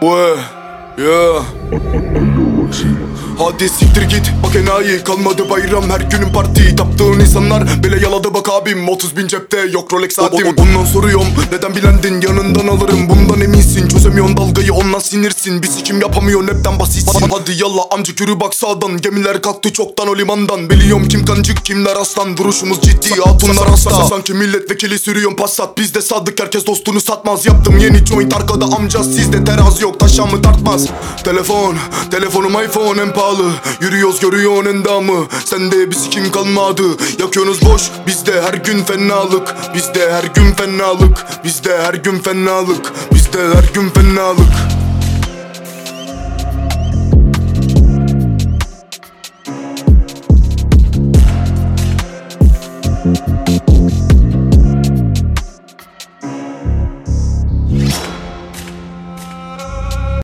What? Yeah. Hadi siktir git bak enayi. Kalmadı bayram her günün parti. Taptığın insanlar bile yaladı. Bak abim 30 bin cepte. Yok Rolex saatim. Ondan soruyorum neden bilendin? Yanından alırım. Bundan eminsin. Çözemiyorsun dalgayı ondan sinirsin. Bir sikim yapamıyorsun hepten basitsin. Hadi yallah amcık yürü bak sağdan. Gemiler kalktı çoktan o limandan Biliyorum kim kancık kimler aslan. Duruşumuz ciddi hatunlar hasta. Sanki milletvekili sürüyorsun passat. Bizde sadık herkes dostunu satmaz. Yaptım yeni joint arkada amca. Sizde terazi yok taşan mı tartmaz? Telefon telefonum iPhone en pahalı Yürüyoruz görüyorsun endamı Sende bir sikim kalmadı. Yakıyorsunuz boş bizde her gün fenalık Bizde her gün fenalık Bizde her gün fenalık Bizde her gün fenalık